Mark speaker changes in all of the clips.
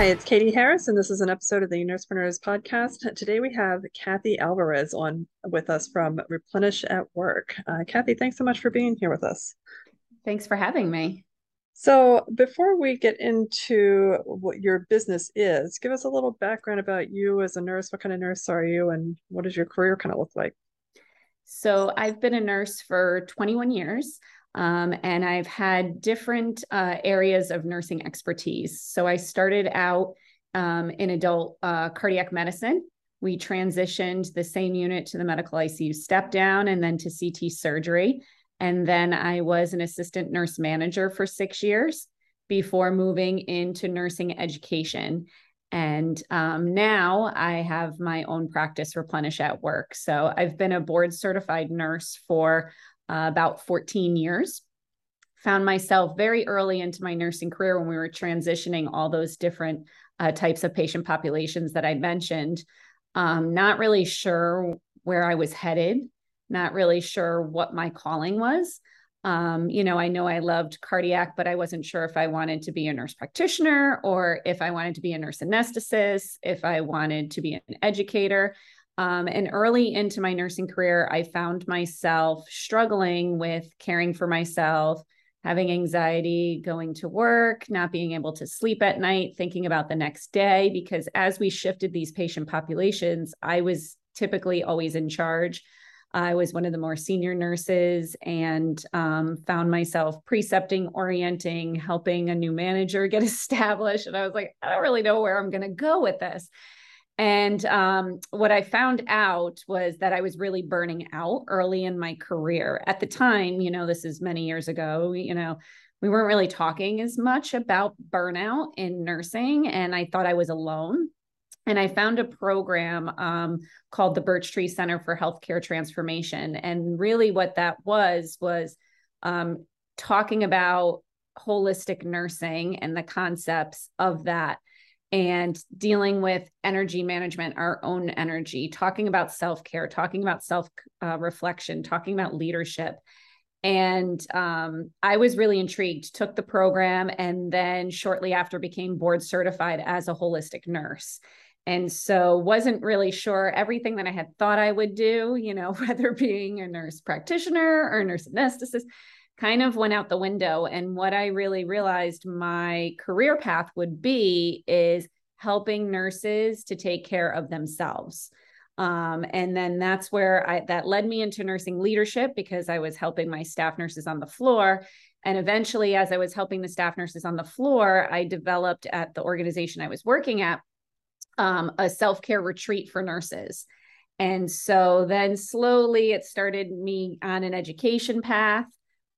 Speaker 1: Hi, it's Katie Harris, and this is an episode of the Nursepreneurs podcast. Today we have Cathy Alvarez on with us from Replenish at Work. Uh, Cathy, thanks so much for being here with us.
Speaker 2: Thanks for having me.
Speaker 1: So, before we get into what your business is, give us a little background about you as a nurse. What kind of nurse are you, and what does your career kind of look like?
Speaker 2: So, I've been a nurse for 21 years. Um, and I've had different uh, areas of nursing expertise. So I started out um, in adult uh, cardiac medicine. We transitioned the same unit to the medical ICU step down and then to CT surgery. And then I was an assistant nurse manager for six years before moving into nursing education. And um, now I have my own practice, Replenish at Work. So I've been a board certified nurse for uh, about 14 years. Found myself very early into my nursing career when we were transitioning all those different uh, types of patient populations that I mentioned. Um, not really sure where I was headed, not really sure what my calling was. Um, you know, I know I loved cardiac, but I wasn't sure if I wanted to be a nurse practitioner or if I wanted to be a nurse anesthetist, if I wanted to be an educator. Um, and early into my nursing career, I found myself struggling with caring for myself, having anxiety, going to work, not being able to sleep at night, thinking about the next day. Because as we shifted these patient populations, I was typically always in charge. I was one of the more senior nurses and um, found myself precepting, orienting, helping a new manager get established. And I was like, I don't really know where I'm going to go with this. And um, what I found out was that I was really burning out early in my career. At the time, you know, this is many years ago, you know, we weren't really talking as much about burnout in nursing. And I thought I was alone. And I found a program um, called the Birch Tree Center for Healthcare Transformation. And really, what that was, was um, talking about holistic nursing and the concepts of that and dealing with energy management, our own energy, talking about self care, talking about self uh, reflection, talking about leadership. And um, I was really intrigued, took the program, and then shortly after became board certified as a holistic nurse. And so wasn't really sure everything that I had thought I would do, you know, whether being a nurse practitioner or a nurse anesthetist, kind of went out the window. And what I really realized my career path would be is helping nurses to take care of themselves. Um, and then that's where I that led me into nursing leadership because I was helping my staff nurses on the floor. And eventually, as I was helping the staff nurses on the floor, I developed at the organization I was working at um, a self care retreat for nurses. And so then slowly it started me on an education path.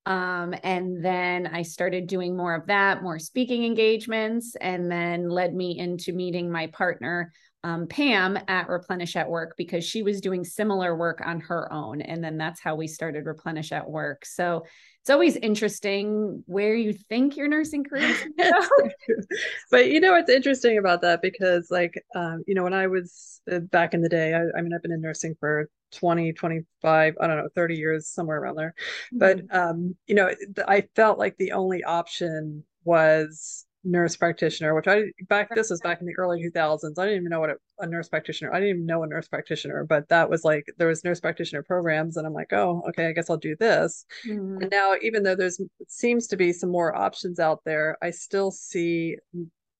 Speaker 2: Um, and then I started doing more of that, more speaking engagements, and then led me into meeting my partner, um, Pam, at Replenish at Work because she was doing similar work on her own. And then that's how we started Replenish at Work. So it's always interesting where you think your nursing career is
Speaker 1: but you know what's interesting about that because like um, you know when i was uh, back in the day I, I, mean i've been in nursing for 20 25 i don't know 30 years somewhere around there mm-hmm. but um, you know i felt like the only option was nurse practitioner, which I back this was back in the early 2000s. I didn't even know what a, a, nurse practitioner. I didn't even know a nurse practitioner, but that was like there was nurse practitioner programs, and I'm like, oh, okay, I guess I'll do this. Mm-hmm. And now, even though there's seems to be some more options out there, I still see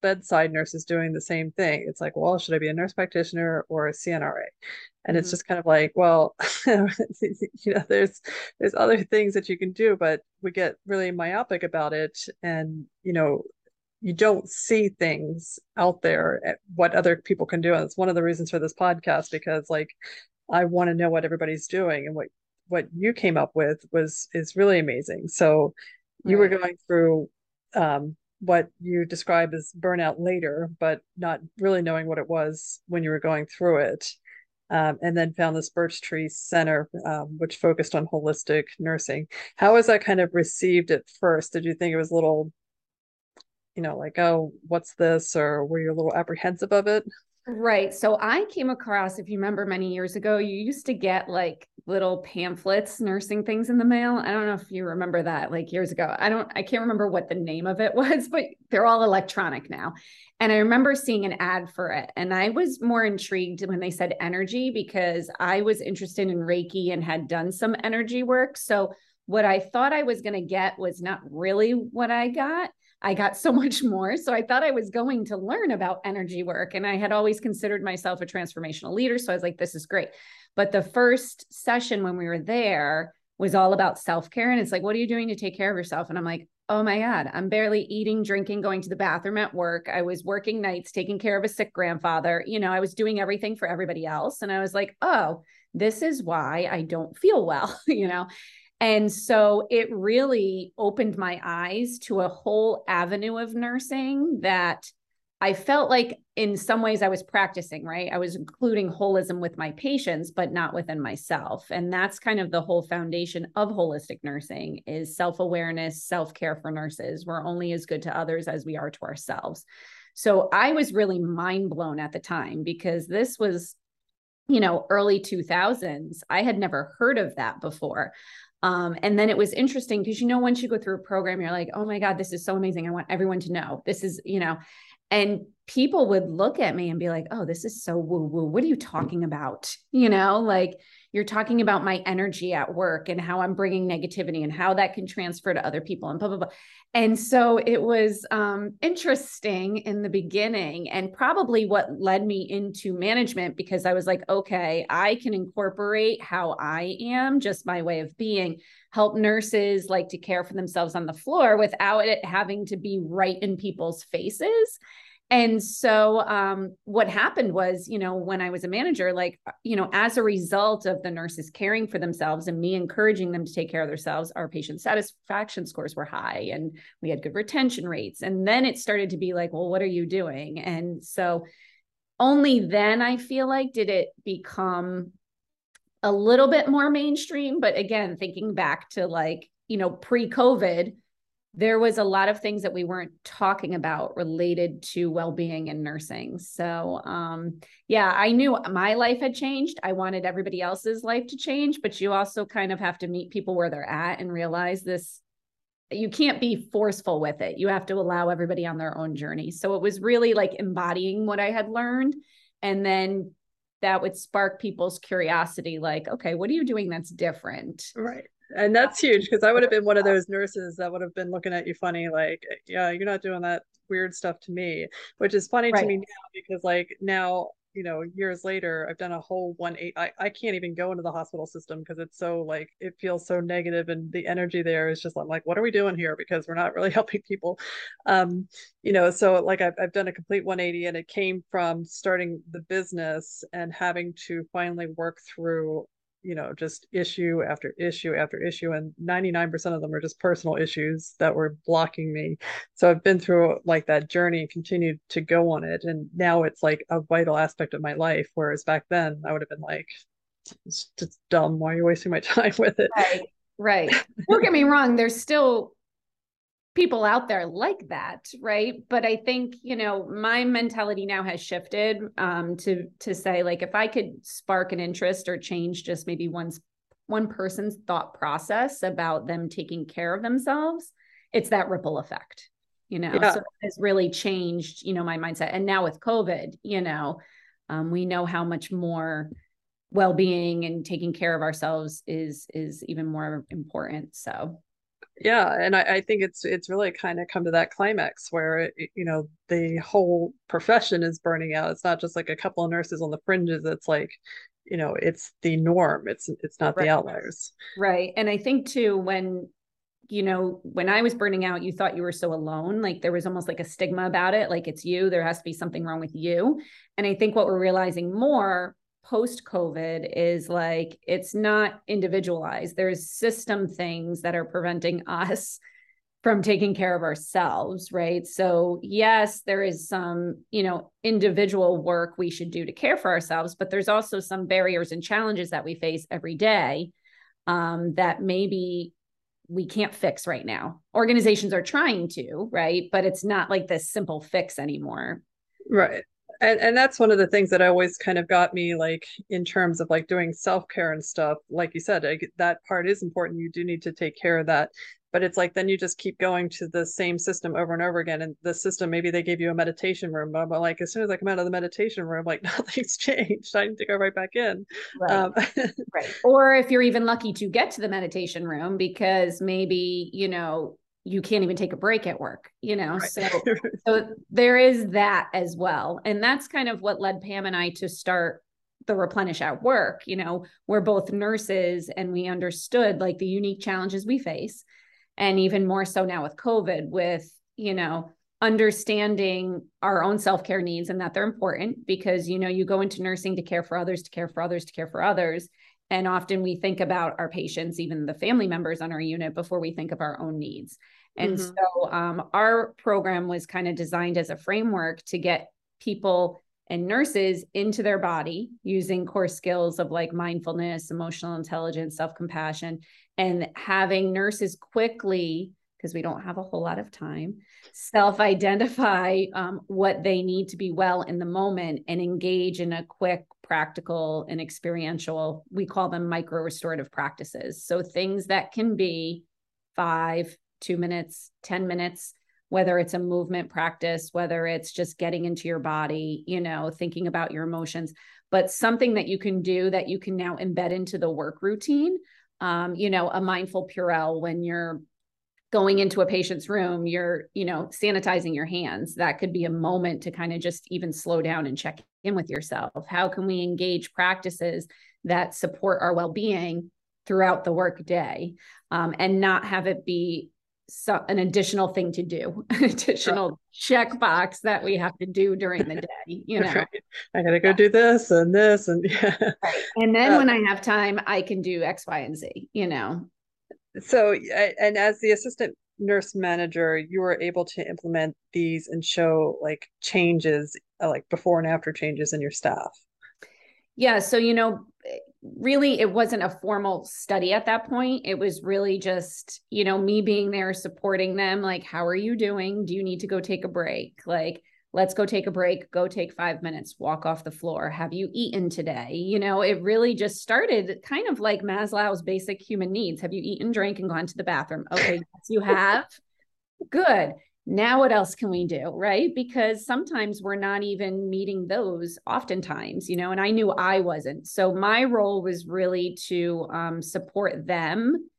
Speaker 1: bedside nurses doing the same thing. It's like, well, should I be a nurse practitioner or a CNRA? And mm-hmm. it's just kind of like, well, you know, there's there's other things that you can do, but we get really myopic about it, and you know, you don't see things out there what other people can do and it's one of the reasons for this podcast because like i want to know what everybody's doing and what what you came up with was is really amazing so you right. were going through um, what you describe as burnout later but not really knowing what it was when you were going through it um, and then found this Birch Tree Center, um, which focused on holistic nursing. How was that kind of received at first? Did you think it was a little, you know, like, oh, what's this? Or were you a little apprehensive of it?
Speaker 2: Right. So I came across, if you remember many years ago, you used to get like little pamphlets, nursing things in the mail. I don't know if you remember that like years ago. I don't, I can't remember what the name of it was, but they're all electronic now. And I remember seeing an ad for it. And I was more intrigued when they said energy because I was interested in Reiki and had done some energy work. So what I thought I was going to get was not really what I got. I got so much more. So I thought I was going to learn about energy work. And I had always considered myself a transformational leader. So I was like, this is great. But the first session when we were there was all about self care. And it's like, what are you doing to take care of yourself? And I'm like, oh my God, I'm barely eating, drinking, going to the bathroom at work. I was working nights, taking care of a sick grandfather. You know, I was doing everything for everybody else. And I was like, oh, this is why I don't feel well, you know? And so it really opened my eyes to a whole avenue of nursing that I felt like in some ways I was practicing, right? I was including holism with my patients, but not within myself. And that's kind of the whole foundation of holistic nursing is self-awareness, self-care for nurses. We're only as good to others as we are to ourselves. So I was really mind blown at the time because this was you know early 2000s i had never heard of that before um, and then it was interesting because you know once you go through a program you're like oh my god this is so amazing i want everyone to know this is you know and people would look at me and be like oh this is so woo woo what are you talking about? You know like you're talking about my energy at work and how I'm bringing negativity and how that can transfer to other people and blah, blah, blah. And so it was um, interesting in the beginning and probably what led me into management because I was like, okay, I can incorporate how I am, just my way of being, help nurses like to care for themselves on the floor without it having to be right in people's faces and so um, what happened was, you know, when I was a manager, like, uh, you know, as a result of the nurses caring for themselves and me encouraging them to take care of themselves, our patient satisfaction scores were high and we had good retention rates. And then it started to be like, well, what are you doing? And so only then I feel like did it become a little bit more mainstream. But again, thinking back to like, you know, pre COVID, there was a lot of things that we weren't talking about related to well-being and nursing. So um, yeah i knew my life had changed. I wanted everybody else's life to change but you also kind of have to meet people where they're at and realize this you can't be forceful with it. You have to allow everybody on their own journey. So it was really like embodying what i had learned and then that would spark people's curiosity like okay what are you doing that's different?
Speaker 1: Right and that's huge because I would have been one of those nurses that would have been looking at you funny, like, yeah, you're not doing that weird stuff to me, which is funny right. to me now because, like, now, you know, years later, I've done a whole one eight. I, I can't even go into the hospital system because it's so like it feels so negative and the energy there is just I'm like, what are we doing here? Because we're not really helping people. Um, you know, so like I've I've done a complete 180 and it came from starting the business and having to finally work through you know just issue after issue after issue and 99% of them are just personal issues that were blocking me. So i've been through like that journey and continued to go on it and now it's like a vital aspect of my life whereas back then i would have been like it's just dumb. Why are you wasting my time with it?
Speaker 2: Right right. Don't get me wrong there's still people out there like that right? But i think you know my mentality now has shifted um to to say like if i could spark an interest or change just maybe one's one person's thought process about them taking care of themselves it's that ripple effect you know? Yeah. so it's really changed you know my mindset. And now with covid you know um, we know how much more well-being and taking care of ourselves is is even more important so
Speaker 1: yeah and I, I, think it's it's really kind of come to that climax where it, you know the whole profession is burning out. It's not just like a couple of nurses on the fringes. It's like you know it's the norm. It's it's not right. the outliers.
Speaker 2: Right and i think too when you know when i was burning out you thought you were so alone like there was almost like a stigma about it like it's you there has to be something wrong with you. And i think what we're realizing more post COVID is like it's not individualized. There's system things that are preventing us from taking care of ourselves, right? So, yes, there is some, you know, individual work we should do to care for ourselves, but there's also some barriers and challenges that we face every day um, that maybe we can't fix right now. Organizations are trying to, right? But it's not like this simple fix anymore.
Speaker 1: Right. And and that's one of the things that always kind of got me like in terms of like doing self-care and stuff. Like you said, like, that part is important. You do need to take care of that but it's like then you just keep going to the same system over and over again and the system maybe they gave you a meditation room but I'm like as soon as I come out of the meditation room like nothing's changed I need to go right back in
Speaker 2: right. Um, right or if you're even lucky to get to the meditation room because maybe you know you can't even take a break at work you know? Right. so so there is that as well. And that's kind of what led Pam and I to start the replenish at work you know? We're both nurses and we understood like the unique challenges we face. And even more so now with covid with you know understanding our own self-care needs and that they're important because you know you go into nursing to care for others to care for others to care for others and often we think about our patients even the family members on our unit before we think of our own needs and mm-hmm. so um, our program was kind of designed as a framework to get people and nurses into their body using core skills of like mindfulness, emotional intelligence, self compassion, and having nurses quickly, because we don't have a whole lot of time, self identify um, what they need to be well in the moment and engage in a quick, practical, and experiential, we call them micro restorative practices. So things that can be five, two minutes, 10 minutes whether it's a movement practice, whether it's just getting into your body, you know, thinking about your emotions, but something that you can do that you can now embed into the work routine. Um, you know, a mindful Purell when you're going into a patient's room, you're, you know, sanitizing your hands. That could be a moment to kind of just even slow down and check in with yourself. How can we engage practices that support our well being throughout the work day um, and not have it be so, an additional thing to do, an additional right. checkbox that we have to do during the day. You know, right.
Speaker 1: I got to go yeah. do this and this and yeah.
Speaker 2: Right. And then uh, when I have time, I can do X, Y, and Z. You know.
Speaker 1: So, and as the assistant nurse manager, you were able to implement these and show like changes, uh, like before and after changes in your staff.
Speaker 2: Yeah. So, you know, really it wasn't a formal study at that point it was really just you know me being there supporting them like how are you doing do you need to go take a break like let's go take a break go take 5 minutes walk off the floor. Have you eaten today? You know it really just started kind of like Maslow's basic human needs. Have you eaten drank and gone to the bathroom? Okay yes you have. Good. Now what else can we do right? Because sometimes we're not even meeting those oftentimes you know and i knew i wasn't. So my role was really to um, support them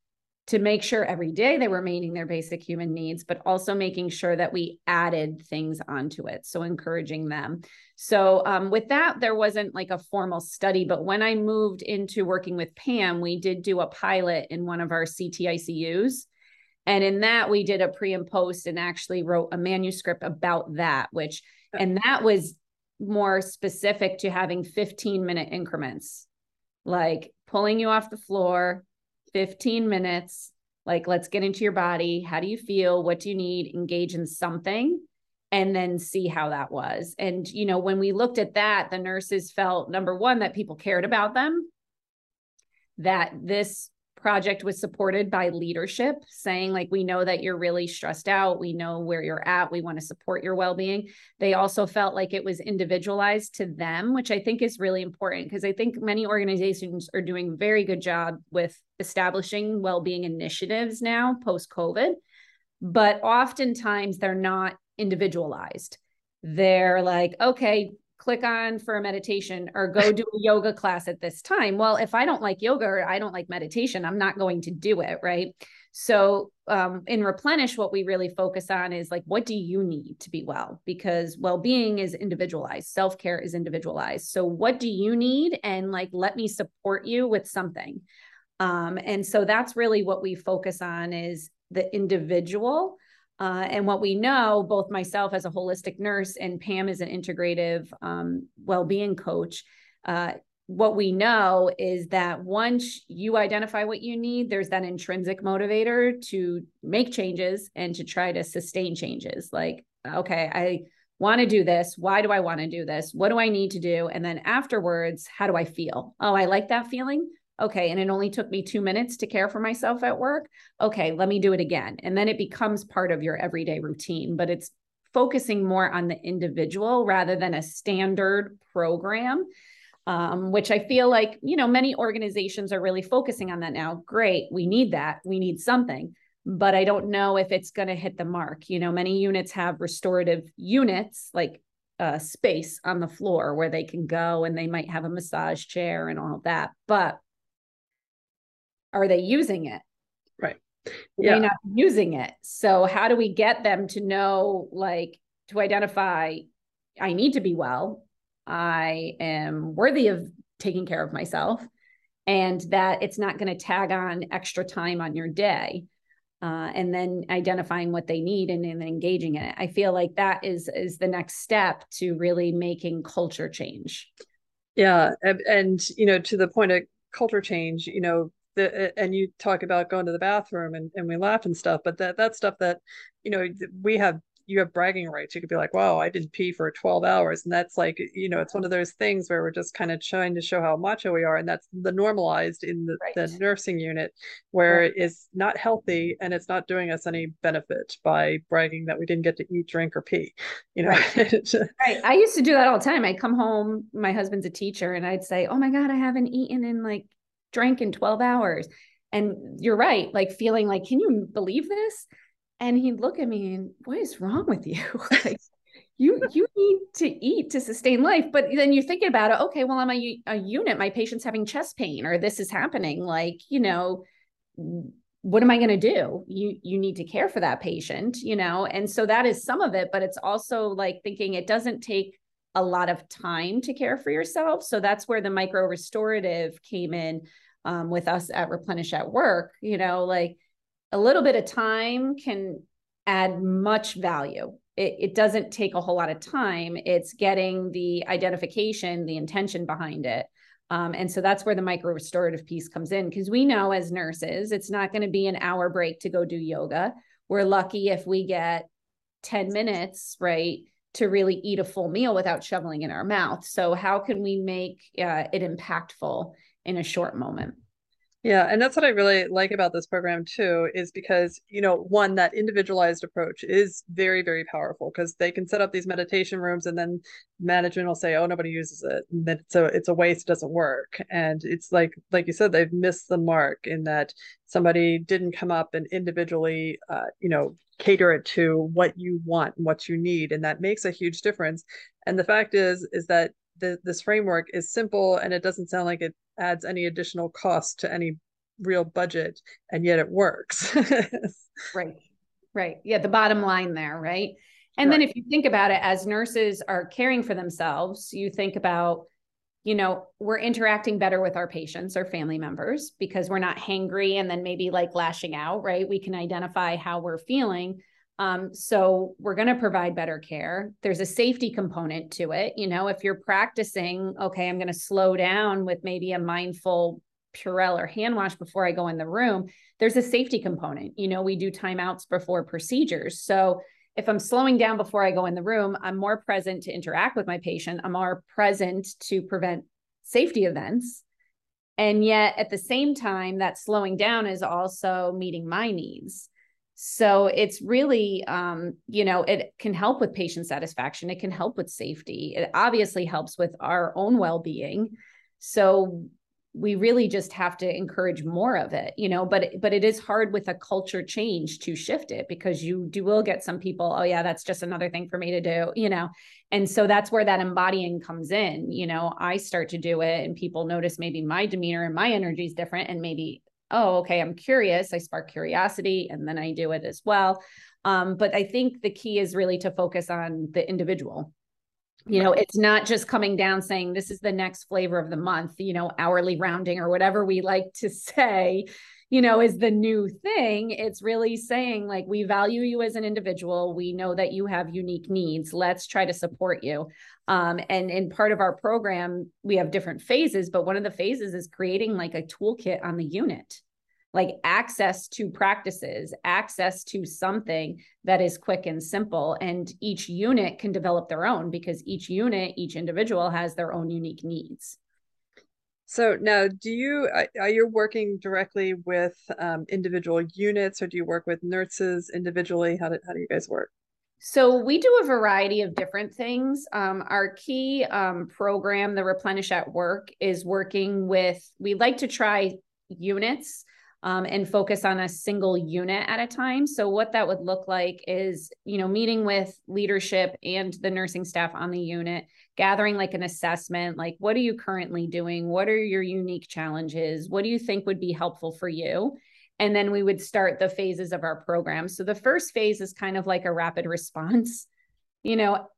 Speaker 2: to make sure every day they were meeting their basic human needs but also making sure that we added things onto it so encouraging them. So um, with that there wasn't like a formal study but when i moved into working with pam we did do a pilot in one of our CTICUs and in that, we did a pre and post and actually wrote a manuscript about that, which, and that was more specific to having 15 minute increments, like pulling you off the floor, 15 minutes, like let's get into your body. How do you feel? What do you need? Engage in something and then see how that was. And, you know, when we looked at that, the nurses felt number one, that people cared about them, that this project was supported by leadership saying like we know that you're really stressed out. We know where you're at. We want to support your well-being. They also felt like it was individualized to them which i think is really important because i think many organizations are doing a very good job with establishing well-being initiatives now post covid but oftentimes they're not individualized. They're like okay click on for a meditation or go do a yoga class at this time. Well, if I don't like yoga or I don't like meditation, I'm not going to do it. Right. So, um, in Replenish, what we really focus on is like, what do you need to be well? Because well being is individualized, self care is individualized. So, what do you need? And like, let me support you with something. Um, and so that's really what we focus on is the individual uh, and what we know, both myself as a holistic nurse and Pam as an integrative um, well being coach, uh, what we know is that once you identify what you need, there's that intrinsic motivator to make changes and to try to sustain changes. Like, okay, I want to do this. Why do I want to do this? What do I need to do? And then afterwards, how do I feel? Oh, I like that feeling. Okay. And it only took me two minutes to care for myself at work. Okay. Let me do it again. And then it becomes part of your everyday routine, but it's focusing more on the individual rather than a standard program um, which I feel like, you know, many organizations are really focusing on that now. Great, we need that. We need something. But I don't know if it's going to hit the mark. You know, many units have restorative units like uh, space on the floor where they can go and they might have a massage chair and all that. But are they using it?
Speaker 1: Right.
Speaker 2: Yeah. They're not using it. So, how do we get them to know, like, to identify, I need to be well I am worthy of taking care of myself and that it's not going to tag on extra time on your day. Uh, and then identifying what they need and, and engaging in it. I feel like that is is the next step to really making culture change.
Speaker 1: Yeah, and you know, to the point of culture change, you know, the, and you talk about going to the bathroom and, and we laugh and stuff, but that that stuff that you know we have you have bragging rights. You could be like, wow, I didn't pee for 12 hours. And that's like, you know, it's one of those things where we're just kind of trying to show how macho we are. And that's the normalized in the, right. the nursing unit where right. it's not healthy and it's not doing us any benefit by bragging that we didn't get to eat, drink, or pee. You know,
Speaker 2: right. right. I used to do that all the time. I'd come home, my husband's a teacher, and I'd say, oh my God, I haven't eaten in like drank in 12 hours. And you're right, like feeling like, can you believe this? and he'd look at me and what is wrong with you? Like you you need to eat to sustain life. But then you're thinking about it okay well i'm a, a unit. My patient's having chest pain or this is happening. Like you know what am i going to do? You you need to care for that patient you know? And so that is some of it but it's also like thinking it doesn't take a lot of time to care for yourself so that's where the micro restorative came in um, with us at replenish at work you know like a little bit of time can add much value. It, it, doesn't take a whole lot of time. It's getting the identification, the intention behind it. Um, and so that's where the micro restorative piece comes in because we know as nurses, it's not going to be an hour break to go do yoga. We're lucky if we get 10 minutes, right, to really eat a full meal without shoveling in our mouth. So, how can we make uh, it impactful in a short moment?
Speaker 1: Yeah, and that's what I really like about this program too, is because, you know, one, that individualized approach is very, very powerful because they can set up these meditation rooms and then management will say, oh, nobody uses it. And then it's a it's a waste, it doesn't work. And it's like like you said, they've missed the mark in that somebody didn't come up and individually uh, you know, cater it to what you want and what you need. And that makes a huge difference. And the fact is, is that the, this framework is simple and it doesn't sound like it adds any additional cost to any real budget and yet it works.
Speaker 2: Right right. Yeah the bottom line there right? And right. then if you think about it as nurses are caring for themselves you think about you know we're interacting better with our patients or family members because we're not hangry and then maybe like lashing out right? We can identify how we're feeling um, so we're going to provide better care. There's a safety component to it. You know, if you're practicing, okay, I'm going to slow down with maybe a mindful Purell or hand wash before I go in the room, there's a safety component. You know, we do timeouts before procedures. So if I'm slowing down before I go in the room, I'm more present to interact with my patient. I'm more present to prevent safety events. And yet at the same time, that slowing down is also meeting my needs. So it's really, um, you know, it can help with patient satisfaction. It can help with safety. It obviously helps with our own well being. So we really just have to encourage more of it you know but but it is hard with a culture change to shift it because you do will get some people oh yeah that's just another thing for me to do you know and so that's where that embodying comes in you know i start to do it and people notice maybe my demeanor and my energy is different and maybe oh, okay, I'm curious. I spark curiosity and then I do it as well. Um, but I think the key is really to focus on the individual. You know, it's not just coming down saying this is the next flavor of the month, you know, hourly rounding or whatever we like to say. You know, is the new thing. It's really saying, like, we value you as an individual. We know that you have unique needs. Let's try to support you. Um, and in part of our program, we have different phases, but one of the phases is creating like a toolkit on the unit like access to practices, access to something that is quick and simple. And each unit can develop their own because each unit, each individual has their own unique needs.
Speaker 1: So now, do you are you working directly with um, individual units, or do you work with nurses individually? How do how do you guys work?
Speaker 2: So we do a variety of different things. Um, our key um, program, the Replenish at Work, is working with. We like to try units um, and focus on a single unit at a time. So what that would look like is, you know, meeting with leadership and the nursing staff on the unit, gathering like an assessment, like what are you currently doing? What are your unique challenges? What do you think would be helpful for you? And then we would start the phases of our program. So the first phase is kind of like a rapid response. You know,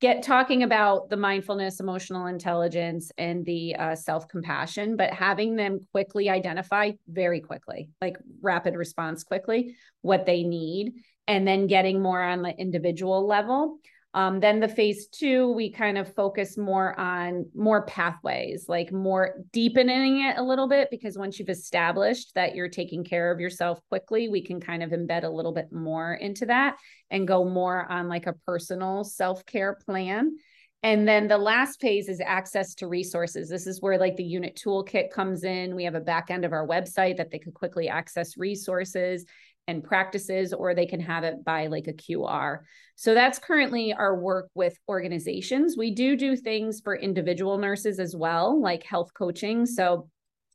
Speaker 2: get talking about the mindfulness, emotional intelligence, and the uh, self compassion, but having them quickly identify very quickly, like rapid response quickly, what they need, and then getting more on the individual level. Um, then the phase two, we kind of focus more on more pathways, like more deepening it a little bit, because once you've established that you're taking care of yourself quickly, we can kind of embed a little bit more into that and go more on like a personal self care plan. And then the last phase is access to resources. This is where like the unit toolkit comes in. We have a back end of our website that they could quickly access resources and practices, or they can have it by like a QR. So that's currently our work with organizations. We do do things for individual nurses as well, like health coaching. So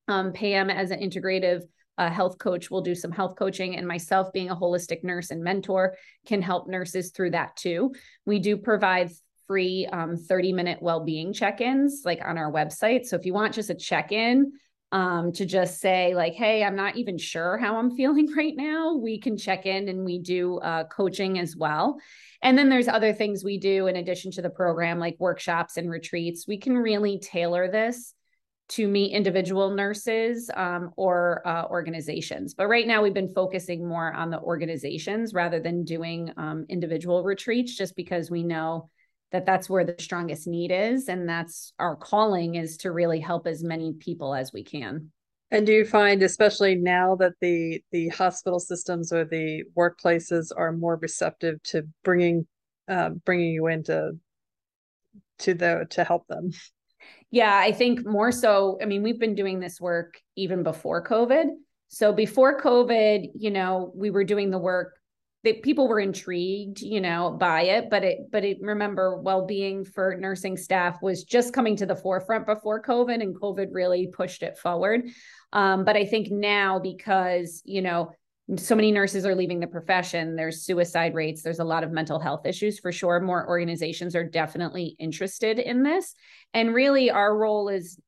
Speaker 2: um, Pam, as an integrative uh, health coach, will do some health coaching, and myself, being a holistic nurse and mentor, can help nurses through that too. We do provide free um, 30 minute well being check ins like on our website. So if you want just a check in, um, to just say like, hey, I'm not even sure how I'm feeling right now. We can check in and we do uh, coaching as well. And then there's other things we do in addition to the program, like workshops and retreats. We can really tailor this to meet individual nurses um, or uh, organizations. But right now, we've been focusing more on the organizations rather than doing um, individual retreats, just because we know that that's where the strongest need is and that's our calling is to really help as many people as we can.
Speaker 1: And do you find especially now that the the hospital systems or the workplaces are more receptive to bringing uh, bringing you into to the to help them?
Speaker 2: Yeah i think more so i mean we've been doing this work even before covid. So before covid you know we were doing the work that people were intrigued, you know, by it, but it, but it, remember, well-being for nursing staff was just coming to the forefront before COVID, and COVID really pushed it forward. Um, but I think now, because you know, so many nurses are leaving the profession, there's suicide rates, there's a lot of mental health issues for sure. More organizations are definitely interested in this, and really, our role is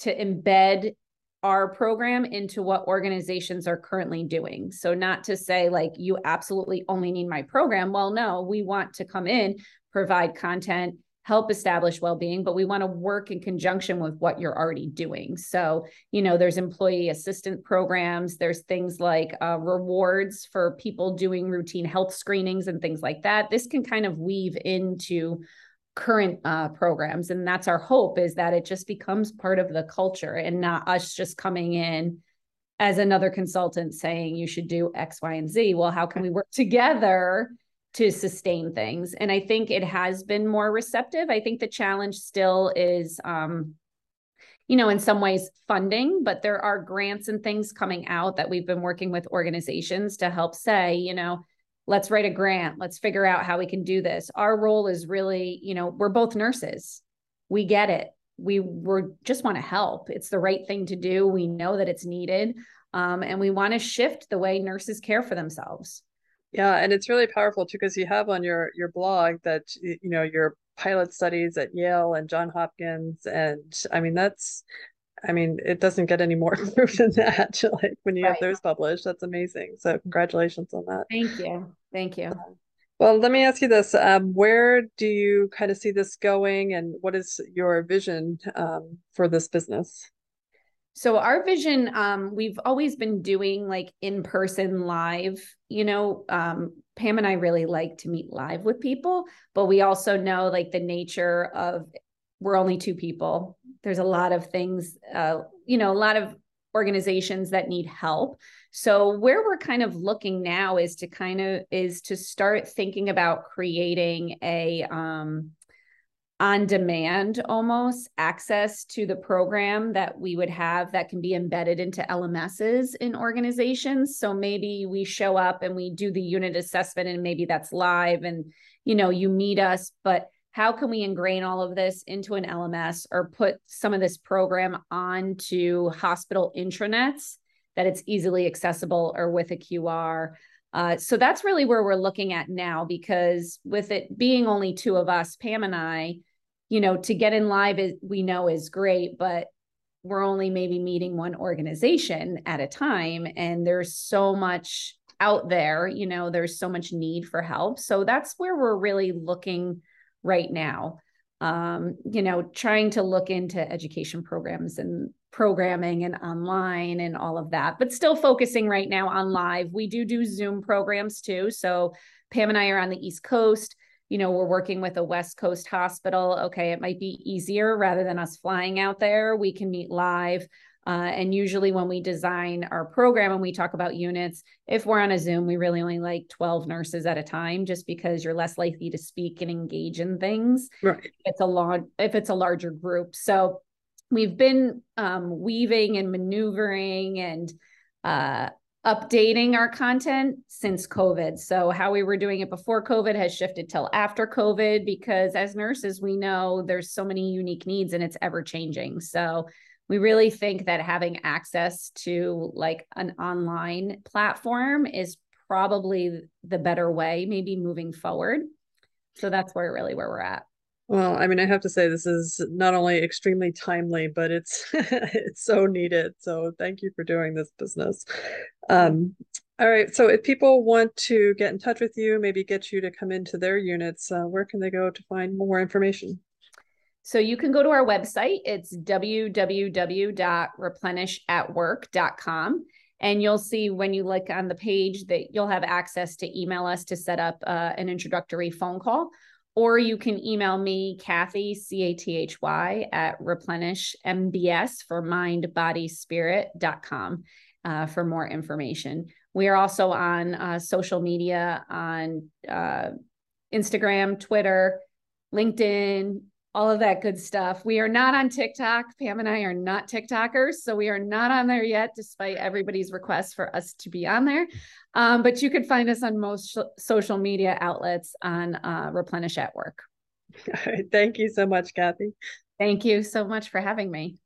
Speaker 2: to embed our program into what organizations are currently doing. So, not to say like you absolutely only need my program. Well, no, we want to come in, provide content, help establish well-being but we want to work in conjunction with what you're already doing so you know there's employee assistant programs there's things like uh, rewards for people doing routine health screenings and things like that this can kind of weave into current uh, programs and that's our hope is that it just becomes part of the culture and not us just coming in as another consultant saying you should do x y and z. Well how can we work together to sustain things? And i think it has been more receptive. I think the challenge still is um, you know in some ways funding but there are grants and things coming out that we've been working with organizations to help say you know let's write a grant let's figure out how we can do this our role is really you know we're both nurses we get it we we just want to help it's the right thing to do we know that it's needed um, and we want to shift the way nurses care for themselves
Speaker 1: yeah and it's really powerful too because you have on your your blog that you know your pilot studies at yale and john hopkins and i mean that's I mean, it doesn't get any more proof than that. like when you right. have those published, that's amazing. So congratulations on that.
Speaker 2: Thank you. Thank you.
Speaker 1: Well, let me ask you this: um, Where do you kind of see this going, and what is your vision um, for this business?
Speaker 2: So our vision, um, we've always been doing like in-person live, you know, um, Pam and I really like to meet live with people, but we also know like the nature of we're only two people. There's a lot of things, uh, you know, a lot of organizations that need help. So where we're kind of looking now is to kind of is to start thinking about creating a um, on demand almost access to the program that we would have that can be embedded into LMSs in organizations. So maybe we show up and we do the unit assessment and maybe that's live and you know you meet us but how can we ingrain all of this into an LMS or put some of this program onto hospital intranets that it's easily accessible or with a QR uh, so that's really where we're looking at now because with it being only two of us, Pam and I, you know, to get in live is we know is great, but we're only maybe meeting one organization at a time. And there's so much out there, you know, there's so much need for help. So that's where we're really looking right now. Um, you know, trying to look into education programs and programming and online and all of that, but still focusing right now on live. We do do Zoom programs too. So Pam and I are on the East Coast you know, we're working with a West Coast hospital. Okay, it might be easier rather than us flying out there. We can meet live. Uh, and usually, when we design our program and we talk about units, if we're on a Zoom, we really only like 12 nurses at a time, just because you're less likely to speak and engage in things.
Speaker 1: Right. If
Speaker 2: it's a long, if it's a larger group. So we've been um, weaving and maneuvering and uh, updating our content since COVID. So how we were doing it before COVID has shifted till after COVID because as nurses we know there's so many unique needs and it's ever changing. So we really think that having access to like an online platform is probably the better way maybe moving forward. So that's where really where we're at.
Speaker 1: Well, I mean, I have to say this is not only extremely timely, but it's it's so needed. So thank you for doing this business. Um, all right. So if people want to get in touch with you, maybe get you to come into their units, uh, where can they go to find more information?
Speaker 2: So you can go to our website. It's www.replenishatwork.com. And you'll see when you look on the page that you'll have access to email us to set up uh, an introductory phone call or you can email me, Cathy, C A T H Y, at replenish MBS for mindbodyspirit.com uh, for more information. We are also on uh, social media on uh, Instagram, Twitter, LinkedIn, all of that good stuff. We are not on TikTok. Pam and I are not TikTokers, so we are not on there yet, despite everybody's request for us to be on there. Um, but you can find us on most social media outlets on uh, Replenish at Work.
Speaker 1: All right. Thank you so much, Cathy.
Speaker 2: Thank you so much for having me.